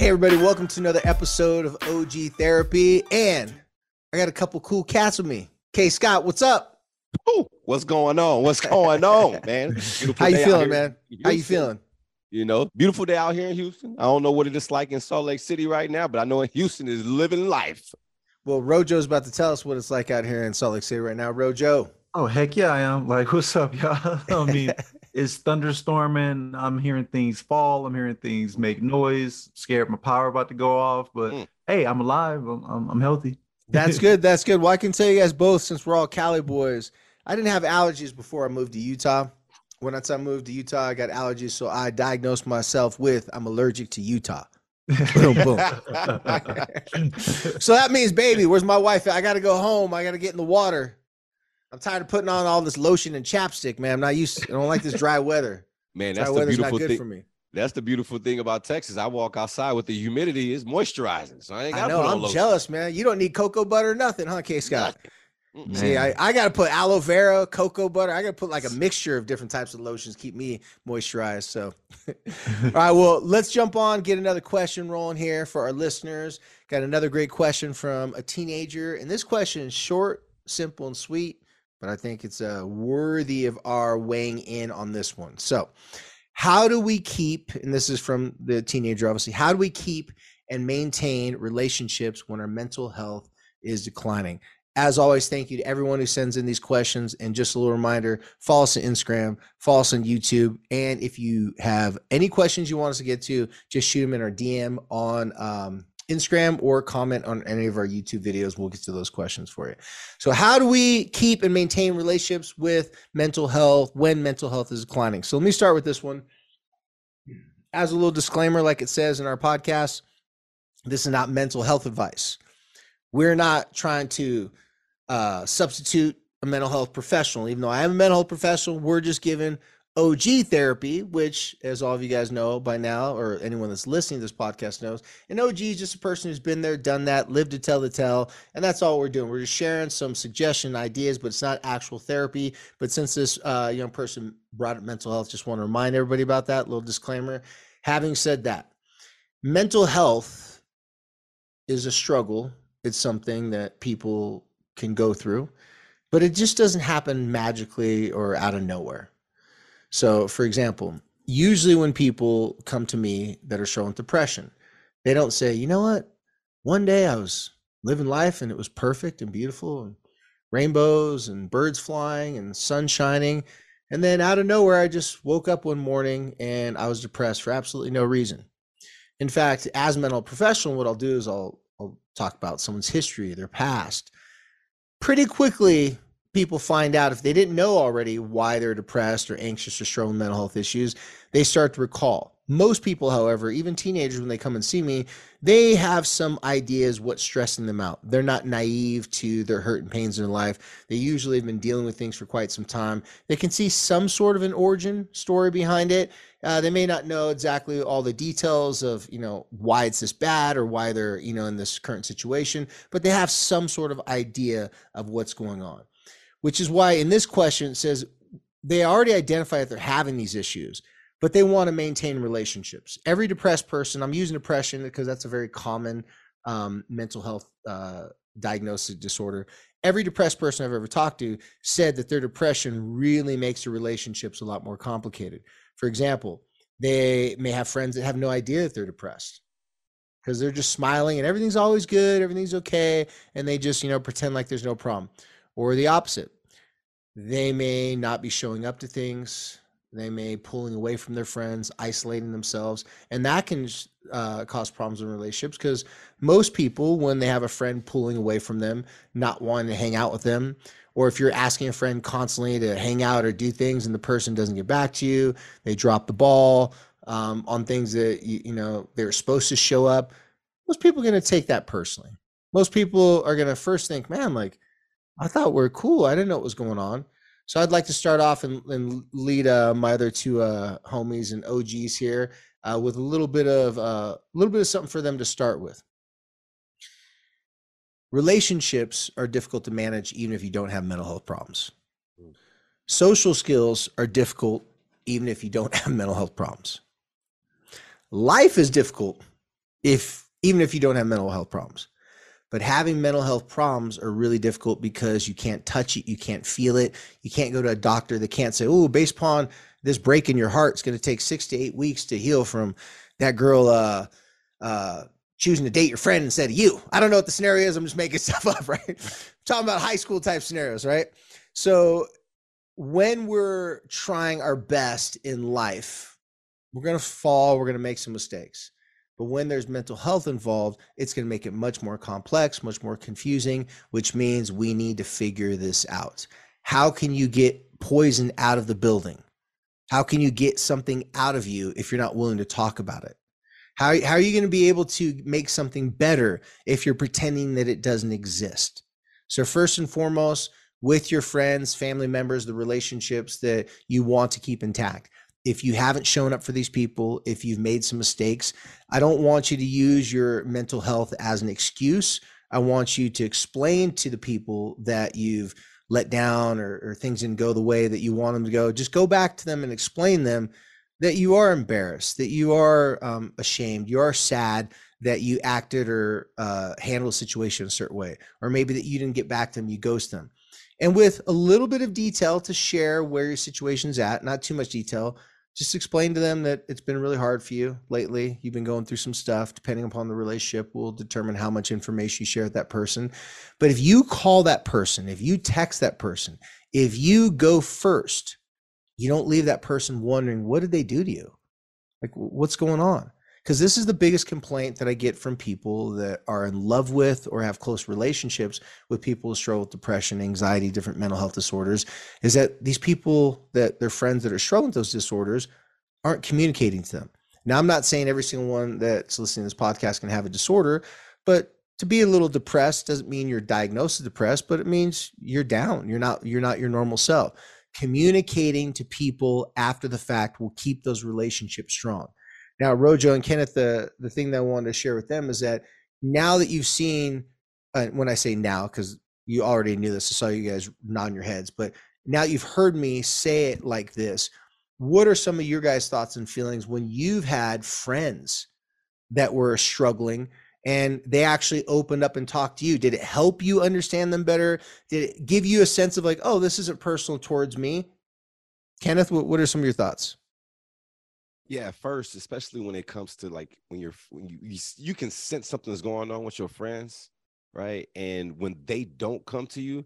Hey, everybody, welcome to another episode of OG Therapy. And I got a couple cool cats with me. K Scott, what's up? Ooh, what's going on? What's going on, man? Beautiful How you feeling, man? in How you feeling? You know, beautiful day out here in Houston. I don't know what it is like in Salt Lake City right now, but I know in Houston is living life. Well, Rojo's about to tell us what it's like out here in Salt Lake City right now. Rojo. Oh heck yeah, I am. Like, what's up, y'all? I mean, it's thunderstorming. I'm hearing things fall. I'm hearing things make noise. Scared my power about to go off. But Mm. hey, I'm alive. I'm, I'm, I'm healthy. That's good. That's good. Well, I can tell you guys both, since we're all Cali boys, I didn't have allergies before I moved to Utah. When I moved to Utah, I got allergies, so I diagnosed myself with I'm allergic to Utah. Boom, boom. So that means, baby, where's my wife? I got to go home. I got to get in the water. I'm tired of putting on all this lotion and chapstick, man. I'm not used. To, I don't like this dry weather. Man, Dry that's the weather's not beautiful good thing. for me. That's the beautiful thing about Texas. I walk outside with the humidity is moisturizing. So I ain't got to know. put on I'm lotion. jealous, man. You don't need cocoa butter or nothing, huh, K Scott? See, I, I got to put aloe vera, cocoa butter. I got to put like a mixture of different types of lotions keep me moisturized. So, all right, well, let's jump on, get another question rolling here for our listeners. Got another great question from a teenager. And this question is short, simple, and sweet, but I think it's uh, worthy of our weighing in on this one. So, how do we keep, and this is from the teenager, obviously, how do we keep and maintain relationships when our mental health is declining? As always, thank you to everyone who sends in these questions. And just a little reminder follow us on Instagram, follow us on YouTube. And if you have any questions you want us to get to, just shoot them in our DM on um, Instagram or comment on any of our YouTube videos. We'll get to those questions for you. So, how do we keep and maintain relationships with mental health when mental health is declining? So, let me start with this one. As a little disclaimer, like it says in our podcast, this is not mental health advice. We're not trying to uh, substitute a mental health professional. Even though I am a mental health professional, we're just giving OG therapy, which, as all of you guys know by now, or anyone that's listening to this podcast knows, an OG is just a person who's been there, done that, lived to tell the tale, and that's all we're doing. We're just sharing some suggestion ideas, but it's not actual therapy. But since this uh, young person brought up mental health, just want to remind everybody about that little disclaimer. Having said that, mental health is a struggle. It's something that people can go through, but it just doesn't happen magically or out of nowhere. So, for example, usually when people come to me that are showing depression, they don't say, you know what? One day I was living life and it was perfect and beautiful and rainbows and birds flying and sun shining. And then out of nowhere, I just woke up one morning and I was depressed for absolutely no reason. In fact, as a mental professional, what I'll do is I'll, I'll talk about someone's history, their past. Pretty quickly, people find out if they didn't know already why they're depressed or anxious or struggling with mental health issues, they start to recall. Most people, however, even teenagers, when they come and see me, they have some ideas what's stressing them out. They're not naive to their hurt and pains in their life. They usually have been dealing with things for quite some time. They can see some sort of an origin story behind it. Uh, they may not know exactly all the details of you know why it's this bad or why they're you know in this current situation, but they have some sort of idea of what's going on. Which is why in this question it says they already identify that they're having these issues, but they want to maintain relationships. Every depressed person, I'm using depression because that's a very common um, mental health uh, diagnosis disorder. Every depressed person I've ever talked to said that their depression really makes their relationships a lot more complicated. For example, they may have friends that have no idea that they're depressed because they're just smiling and everything's always good, everything's okay, and they just, you know, pretend like there's no problem. Or the opposite. They may not be showing up to things. They may pulling away from their friends, isolating themselves, and that can uh, cause problems in relationships because most people, when they have a friend pulling away from them, not wanting to hang out with them, or if you're asking a friend constantly to hang out or do things and the person doesn't get back to you, they drop the ball um, on things that you, you know they're supposed to show up. most people are going to take that personally. Most people are going to first think, man, like, I thought we are cool. I didn't know what was going on. So I'd like to start off and, and lead uh, my other two uh, homies and OGs here uh, with a little bit of uh, a uh, little bit of something for them to start with. Relationships are difficult to manage even if you don't have mental health problems. Mm. Social skills are difficult even if you don't have mental health problems. Life is difficult if even if you don't have mental health problems. But having mental health problems are really difficult because you can't touch it, you can't feel it, you can't go to a doctor that can't say, "Oh, based upon this break in your heart, it's going to take six to eight weeks to heal from that girl uh, uh, choosing to date your friend instead of you." I don't know what the scenario is. I'm just making stuff up, right? I'm talking about high school type scenarios, right? So when we're trying our best in life, we're going to fall, we're going to make some mistakes. But when there's mental health involved, it's going to make it much more complex, much more confusing, which means we need to figure this out. How can you get poison out of the building? How can you get something out of you if you're not willing to talk about it? How, how are you going to be able to make something better if you're pretending that it doesn't exist? So, first and foremost, with your friends, family members, the relationships that you want to keep intact if you haven't shown up for these people, if you've made some mistakes, I don't want you to use your mental health as an excuse. I want you to explain to the people that you've let down or, or things didn't go the way that you want them to go. Just go back to them and explain them that you are embarrassed, that you are um, ashamed, you are sad that you acted or uh, handled a situation a certain way, or maybe that you didn't get back to them, you ghost them. And with a little bit of detail to share where your situation's at, not too much detail, just explain to them that it's been really hard for you lately. You've been going through some stuff. Depending upon the relationship, we'll determine how much information you share with that person. But if you call that person, if you text that person, if you go first, you don't leave that person wondering, what did they do to you? Like, what's going on? Because this is the biggest complaint that I get from people that are in love with or have close relationships with people who struggle with depression, anxiety, different mental health disorders, is that these people that their friends that are struggling with those disorders aren't communicating to them. Now, I'm not saying every single one that's listening to this podcast can have a disorder, but to be a little depressed doesn't mean you're diagnosed as depressed, but it means you're down. You're not you're not your normal self. Communicating to people after the fact will keep those relationships strong. Now, Rojo and Kenneth, the the thing that I wanted to share with them is that now that you've seen, uh, when I say now, because you already knew this, I saw you guys nodding your heads, but now you've heard me say it like this. What are some of your guys' thoughts and feelings when you've had friends that were struggling and they actually opened up and talked to you? Did it help you understand them better? Did it give you a sense of like, oh, this isn't personal towards me? Kenneth, what, what are some of your thoughts? Yeah, first, especially when it comes to like when you're when you you, you can sense something's going on with your friends, right? And when they don't come to you,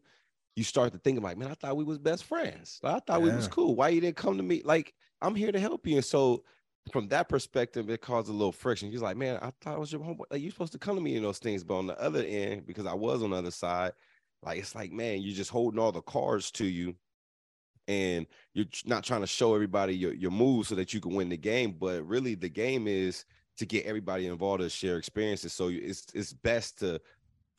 you start to think like, man, I thought we was best friends. I thought yeah. we was cool. Why you didn't come to me? Like, I'm here to help you. And so from that perspective, it caused a little friction. He's like, man, I thought I was your homeboy. Like, you're supposed to come to me in those things. But on the other end, because I was on the other side, like it's like, man, you're just holding all the cards to you and you're not trying to show everybody your, your moves so that you can win the game but really the game is to get everybody involved to share experiences. So it's it's best to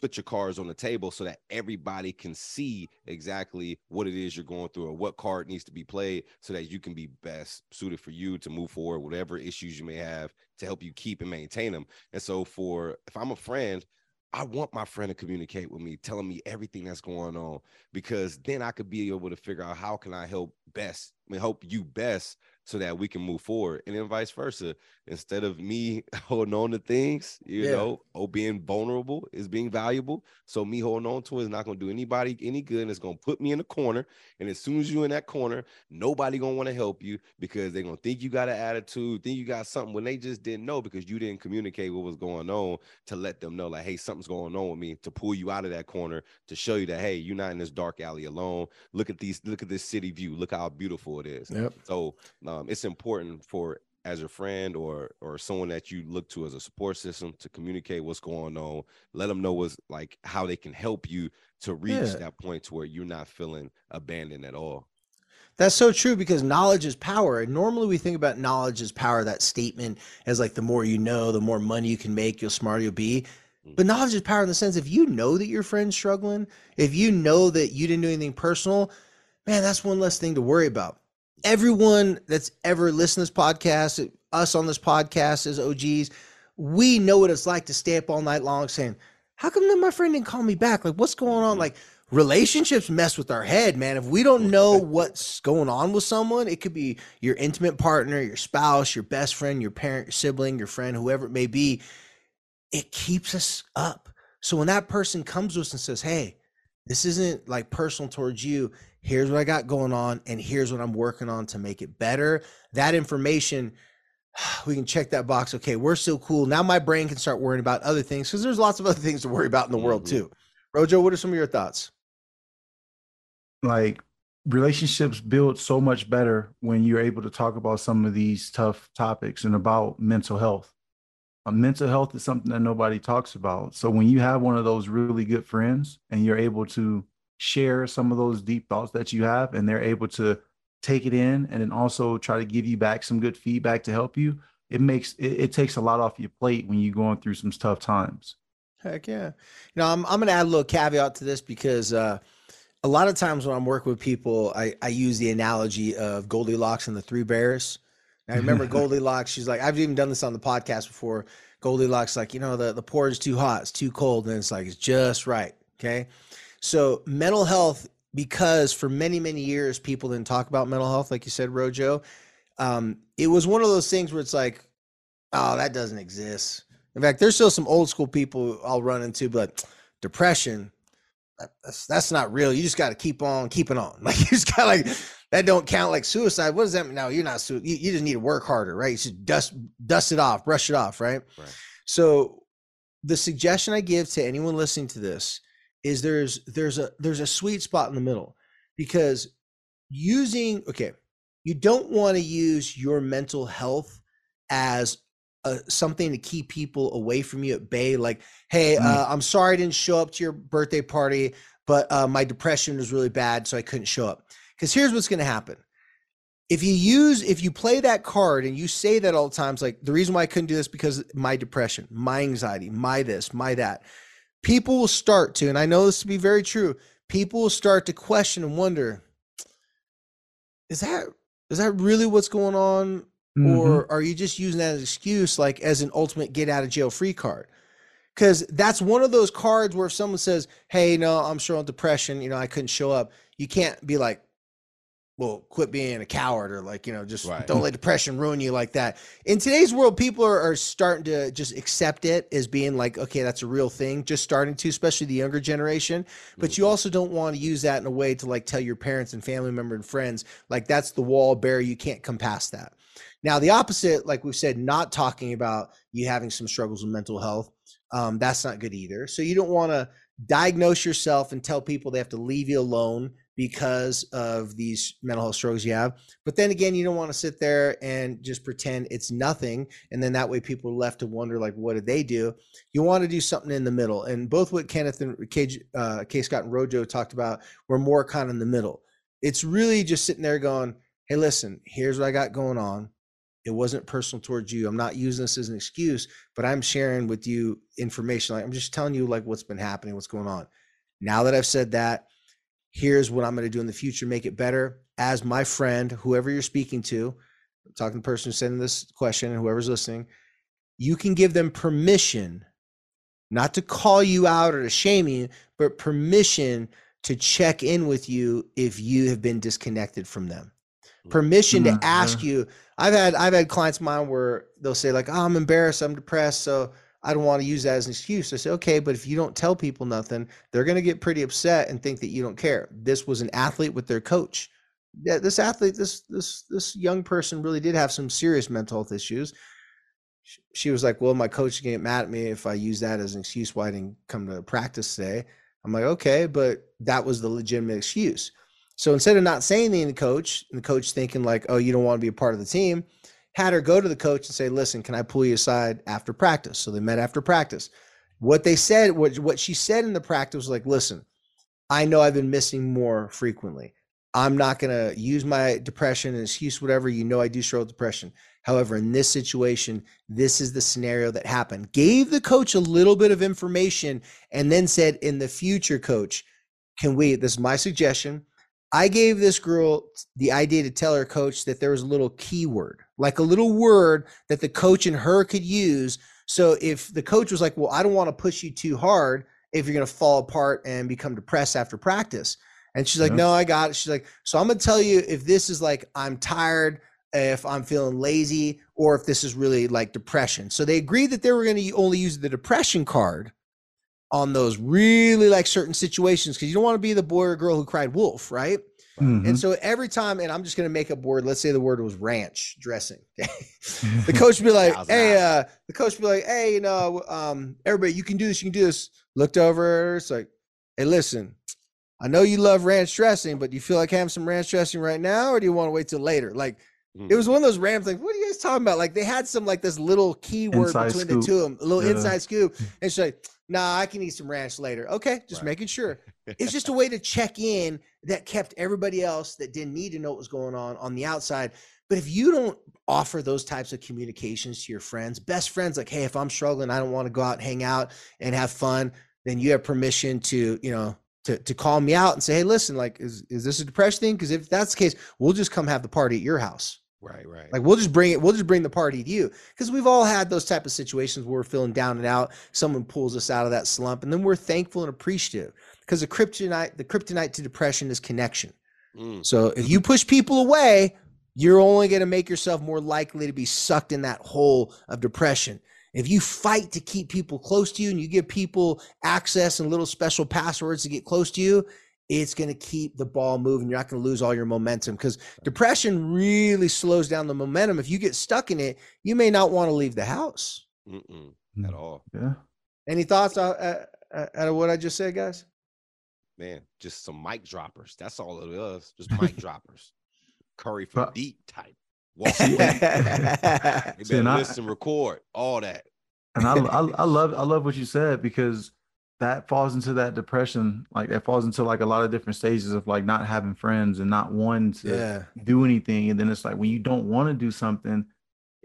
put your cards on the table so that everybody can see exactly what it is you're going through or what card needs to be played so that you can be best suited for you to move forward whatever issues you may have to help you keep and maintain them. And so for if i'm a friend I want my friend to communicate with me, telling me everything that's going on, because then I could be able to figure out how can I help best, I mean, help you best so that we can move forward. And then vice versa. Instead of me holding on to things, you yeah. know, or being vulnerable is being valuable. So me holding on to it is not gonna do anybody any good. And it's gonna put me in a corner. And as soon as you're in that corner, nobody gonna want to help you because they're gonna think you got an attitude, think you got something when they just didn't know because you didn't communicate what was going on to let them know, like, hey, something's going on with me, to pull you out of that corner, to show you that hey, you're not in this dark alley alone. Look at these, look at this city view, look how beautiful it is. Yep. So um, um, it's important for as a friend or or someone that you look to as a support system to communicate what's going on let them know what's like how they can help you to reach yeah. that point to where you're not feeling abandoned at all That's so true because knowledge is power. And normally we think about knowledge as power, that statement as like the more you know, the more money you can make, you'll smarter you'll be. Mm. But knowledge is power in the sense if you know that your friend's struggling, if you know that you didn't do anything personal, man, that's one less thing to worry about. Everyone that's ever listened to this podcast, us on this podcast as OGs, we know what it's like to stay up all night long saying, How come then my friend didn't call me back? Like, what's going on? Like, relationships mess with our head, man. If we don't know what's going on with someone, it could be your intimate partner, your spouse, your best friend, your parent, your sibling, your friend, whoever it may be. It keeps us up. So when that person comes to us and says, Hey, this isn't like personal towards you. Here's what I got going on, and here's what I'm working on to make it better. That information, we can check that box. Okay, we're so cool. Now my brain can start worrying about other things because there's lots of other things to worry about in the world Mhm. too. Rojo, what are some of your thoughts? like relationships build so much better when you're able to talk about some of these tough topics and about mental health. Mental health is something that nobody talks about. So when you have one of those really good friends and you're able to share some of those deep thoughts that you have and they're able to take it in and then also try to give you back some good feedback to help you, it makes it, it takes a lot off your plate when you're going through some tough times. Heck yeah. You know, I'm, I'm to add a little caveat to this because uh, a lot of times when I'm working with people, I, I use the analogy of Goldilocks and the Three Bears. I remember Goldilocks, she's like, I've even done this on the podcast before. Goldilocks, like, you know, the, the porridge is too hot, it's too cold, and it's like, it's just right. Okay. So, mental health, because for many, many years, people didn't talk about mental health, like you said, Rojo, um, it was one of those things where it's like, oh, that doesn't exist. In fact, there's still some old school people I'll run into, but depression, that's that's not real. You just got to keep on keeping on. Like you just got like that don't count like suicide. What does that mean? No, you're not. Su- you, you just need to work harder, right? You should dust dust it off, brush it off, right? Right. So the suggestion I give to anyone listening to this is there's there's a there's a sweet spot in the middle because using okay, you don't want to use your mental health as uh, something to keep people away from you at bay. Like, hey, uh, I'm sorry I didn't show up to your birthday party, but uh, my depression was really bad, so I couldn't show up. Because here's what's going to happen. If you use, if you play that card and you say that all the times, like the reason why I couldn't do this because my depression, my anxiety, my this, my that, people will start to, and I know this to be very true, people will start to question and wonder, is that is that really what's going on? Mhm. or are you just using that as an excuse like as an ultimate get out of jail free card because that's one of those cards where if someone says hey no i'm sure on depression you know i couldn't show up you can't be like well quit being a coward or like you know just Right. don't let depression ruin you like that. In today's world people are, are starting to just accept it as being like okay that's a real thing just starting to especially the younger generation. But you also don't want to use that in a way to like tell your parents and family member and friends like that's the wall bear you can't come past that. Now the opposite like we've said not talking about you having some struggles with mental health um, that's not good either. So you don't want to diagnose yourself and tell people they have to leave you alone because of these mental health struggles you have. But then again you don't want to sit there and just pretend it's nothing and then that way people are left to wonder like what did they do? You want to do something in the middle and both what kenneth and K, uh, K scott and rojo talked about were more kind of in the middle. It's really just sitting there going hey listen here's what i got going on. It wasn't personal towards you. I'm not using this as an excuse but i'm sharing with you information. Like i'm just telling you like what's been happening what's going on. Now that i've said that here's what i'm going to do in the future make it better. As my friend whoever you're speaking to I'm talking to the person who's sending this question and whoever's listening you can give them permission not to call you out or to shame you but permission to check in with you if you have been disconnected from them. Permission Mhm, to ask you. I've had i've had clients of mine where they'll say like oh, i'm embarrassed i'm depressed so i don't want to use that as an excuse. I say okay but if you don't tell people nothing they're going to get pretty upset and think that you don't care. This was an athlete with their coach. Yeah this athlete this this this young person really did have some serious mental health issues. She was like well my coach to get mad at me if i use that as an excuse why i didn't come to practice today. I'm like okay but that was the legitimate excuse. So instead of not saying anything to the coach, and the coach thinking like, "Oh, you don't want to be a part of the team," had her go to the coach and say, "Listen, can I pull you aside after practice?" So they met after practice. What they said, what what she said in the practice was like, "Listen, I know I've been missing more frequently. I'm not going to use my depression and excuse whatever. You know, I do struggle with depression. However, in this situation, this is the scenario that happened. Gave the coach a little bit of information and then said, in the future, coach, can we, this is my suggestion. I gave this girl the idea to tell her coach that there was a little keyword, like a little word that the coach and her could use. So if the coach was like, well, I don't want to push you too hard if you're going to fall apart and become depressed after practice. And she's like, yeah. no, I got it. She's like, so I'm going to tell you if this is like, I'm tired, if I'm feeling lazy, or if this is really like depression. So they agreed that they were going to only use the depression card on those really like certain situations because you don't want to be the boy or girl who cried wolf, right? Mm-hmm. And so every time, and I'm just going to make a board. Let's say the word was ranch dressing. the coach would be like, "Hey," uh, the coach would be like, "Hey, you know, um, everybody, you can do this. You can do this." Looked over. It's like, "Hey, listen, I know you love ranch dressing, but do you feel like having some ranch dressing right now, or do you want to wait till later?" Like, mm-hmm. it was one of those random things. What are you guys talking about? Like, they had some like this little keyword inside between scoop. the two of them, a little yeah. inside scoop, and she's like nah, I can eat some ranch later. Okay, just right. making sure. It's just a way to check in that kept everybody else that didn't need to know what was going on on the outside. But if you don't offer those types of communications to your friends, best friends, like, hey, if I'm struggling, I don't want to go out and hang out and have fun, then you have permission to, you know, to, to call me out and say, hey, listen, like, is, is this a depression thing? Because if that's the case, we'll just come have the party at your house. Right, right. Like we'll just bring it, we'll just bring the party to you. Because we've all had those type of situations where we're feeling down and out. Someone pulls us out of that slump, and then we're thankful and appreciative. Because the kryptonite, the kryptonite to depression is connection. Mm. So if you push people away, you're only going to make yourself more likely to be sucked in that hole of depression. If you fight to keep people close to you and you give people access and little special passwords to get close to you, it's going to keep the ball moving. You're not going to lose all your momentum because depression really slows down the momentum. If you get stuck in it, you may not want to leave the house Mm-mm, mm. at mm. all. Yeah. Any thoughts out, out of what I just said, guys? Man, just some mic droppers. That's all it was. Just mic droppers. Curry for but, deep type. Walk away. See, listen, I, record all that. And I, I, I love, I love what you said because that falls into that depression like that falls into like a lot of different stages of like not having friends and not wanting to yeah. do anything and then it's like when you don't want to do something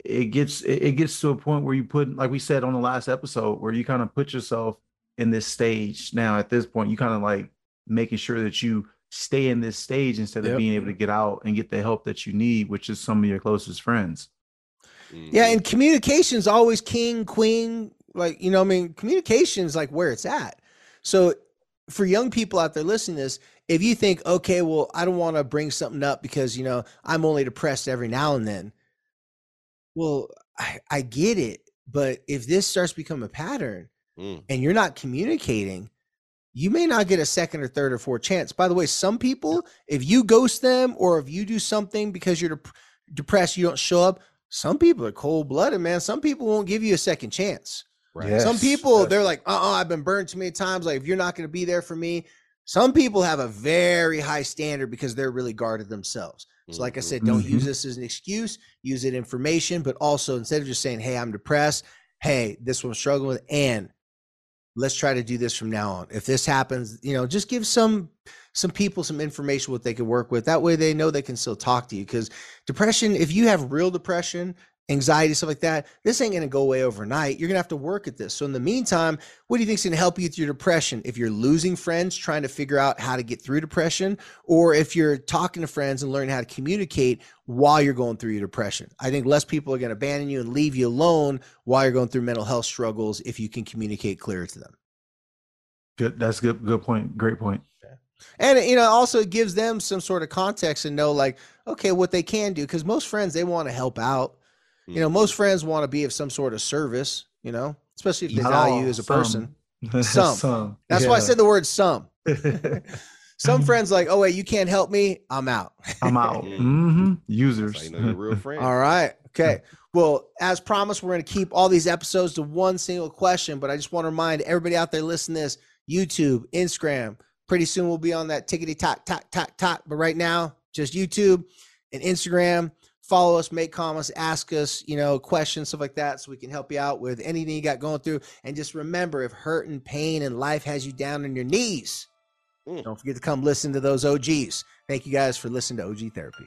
it gets it gets to a point where you put like we said on the last episode where you kind of put yourself in this stage now at this point you kind of like making sure that you stay in this stage instead of being able to get out and get the help that you need which is some of your closest friends. Mm-hmm. Yeah and communication is always king queen like, you know, I mean, communication is like where it's at. So for young people out there listening to this, if you think, okay, well, I don't want to bring something up because, you know, I'm only depressed every now and then. Well, I, I get it. But if this starts to become a pattern mm. and you're not communicating, you may not get a second or third or fourth chance. By the way, some people, if you ghost them or if you do something because you're de- depressed, you don't show up, some people are cold blooded, man. Some people won't give you a second chance. Right. Yes. Some people they're like, uh, uh-uh, I've been burned too many times. Like, if you're not going to be there for me, some people have a very high standard because they're really guarded themselves. So, like I said, don't mm-hmm. use this as an excuse. Use it information, but also instead of just saying, "Hey, I'm depressed," "Hey, this one's struggling with," and let's try to do this from now on. If this happens, you know, just give some some people some information what they can work with. That way, they know they can still talk to you. Because depression, if you have real depression, anxiety, stuff like that, this ain't going to go away overnight. You're going to have to work at this. So, in the meantime, what do you think is going to help you with your depression? If you're losing friends, trying to figure out how to get through depression, or if you're talking to friends and learning how to communicate while you're going through your depression, I think less people are going to abandon you and leave you alone while you're going through mental health struggles if you can communicate clear to them. Good. That's good. Good point. Great point. And you know, also it gives them some sort of context and know like, okay, what they can do because most friends they want to help out you know, most friends want to be of some sort of service, you know, especially if they value you as a some. person. Some. some. That's yeah. why I said the word some. some friends like, oh wait, you can't help me. I'm out. I'm out. Mm-hmm. Users. You know, real friend. all right. Okay. Well, as promised, we're going to keep all these episodes to one single question, but I just want to remind everybody out there listening to this YouTube, Instagram. Pretty soon we'll be on that tickety tock, tock, tock, tock. But right now, just YouTube and Instagram follow us, make comments, ask us, you know, questions, stuff like that, so we can help you out with anything you got going through. And just remember, if hurt and pain and life has you down on your knees, Mm. Don't forget to come listen to those OGs. Thank you guys for listening to OG Therapy.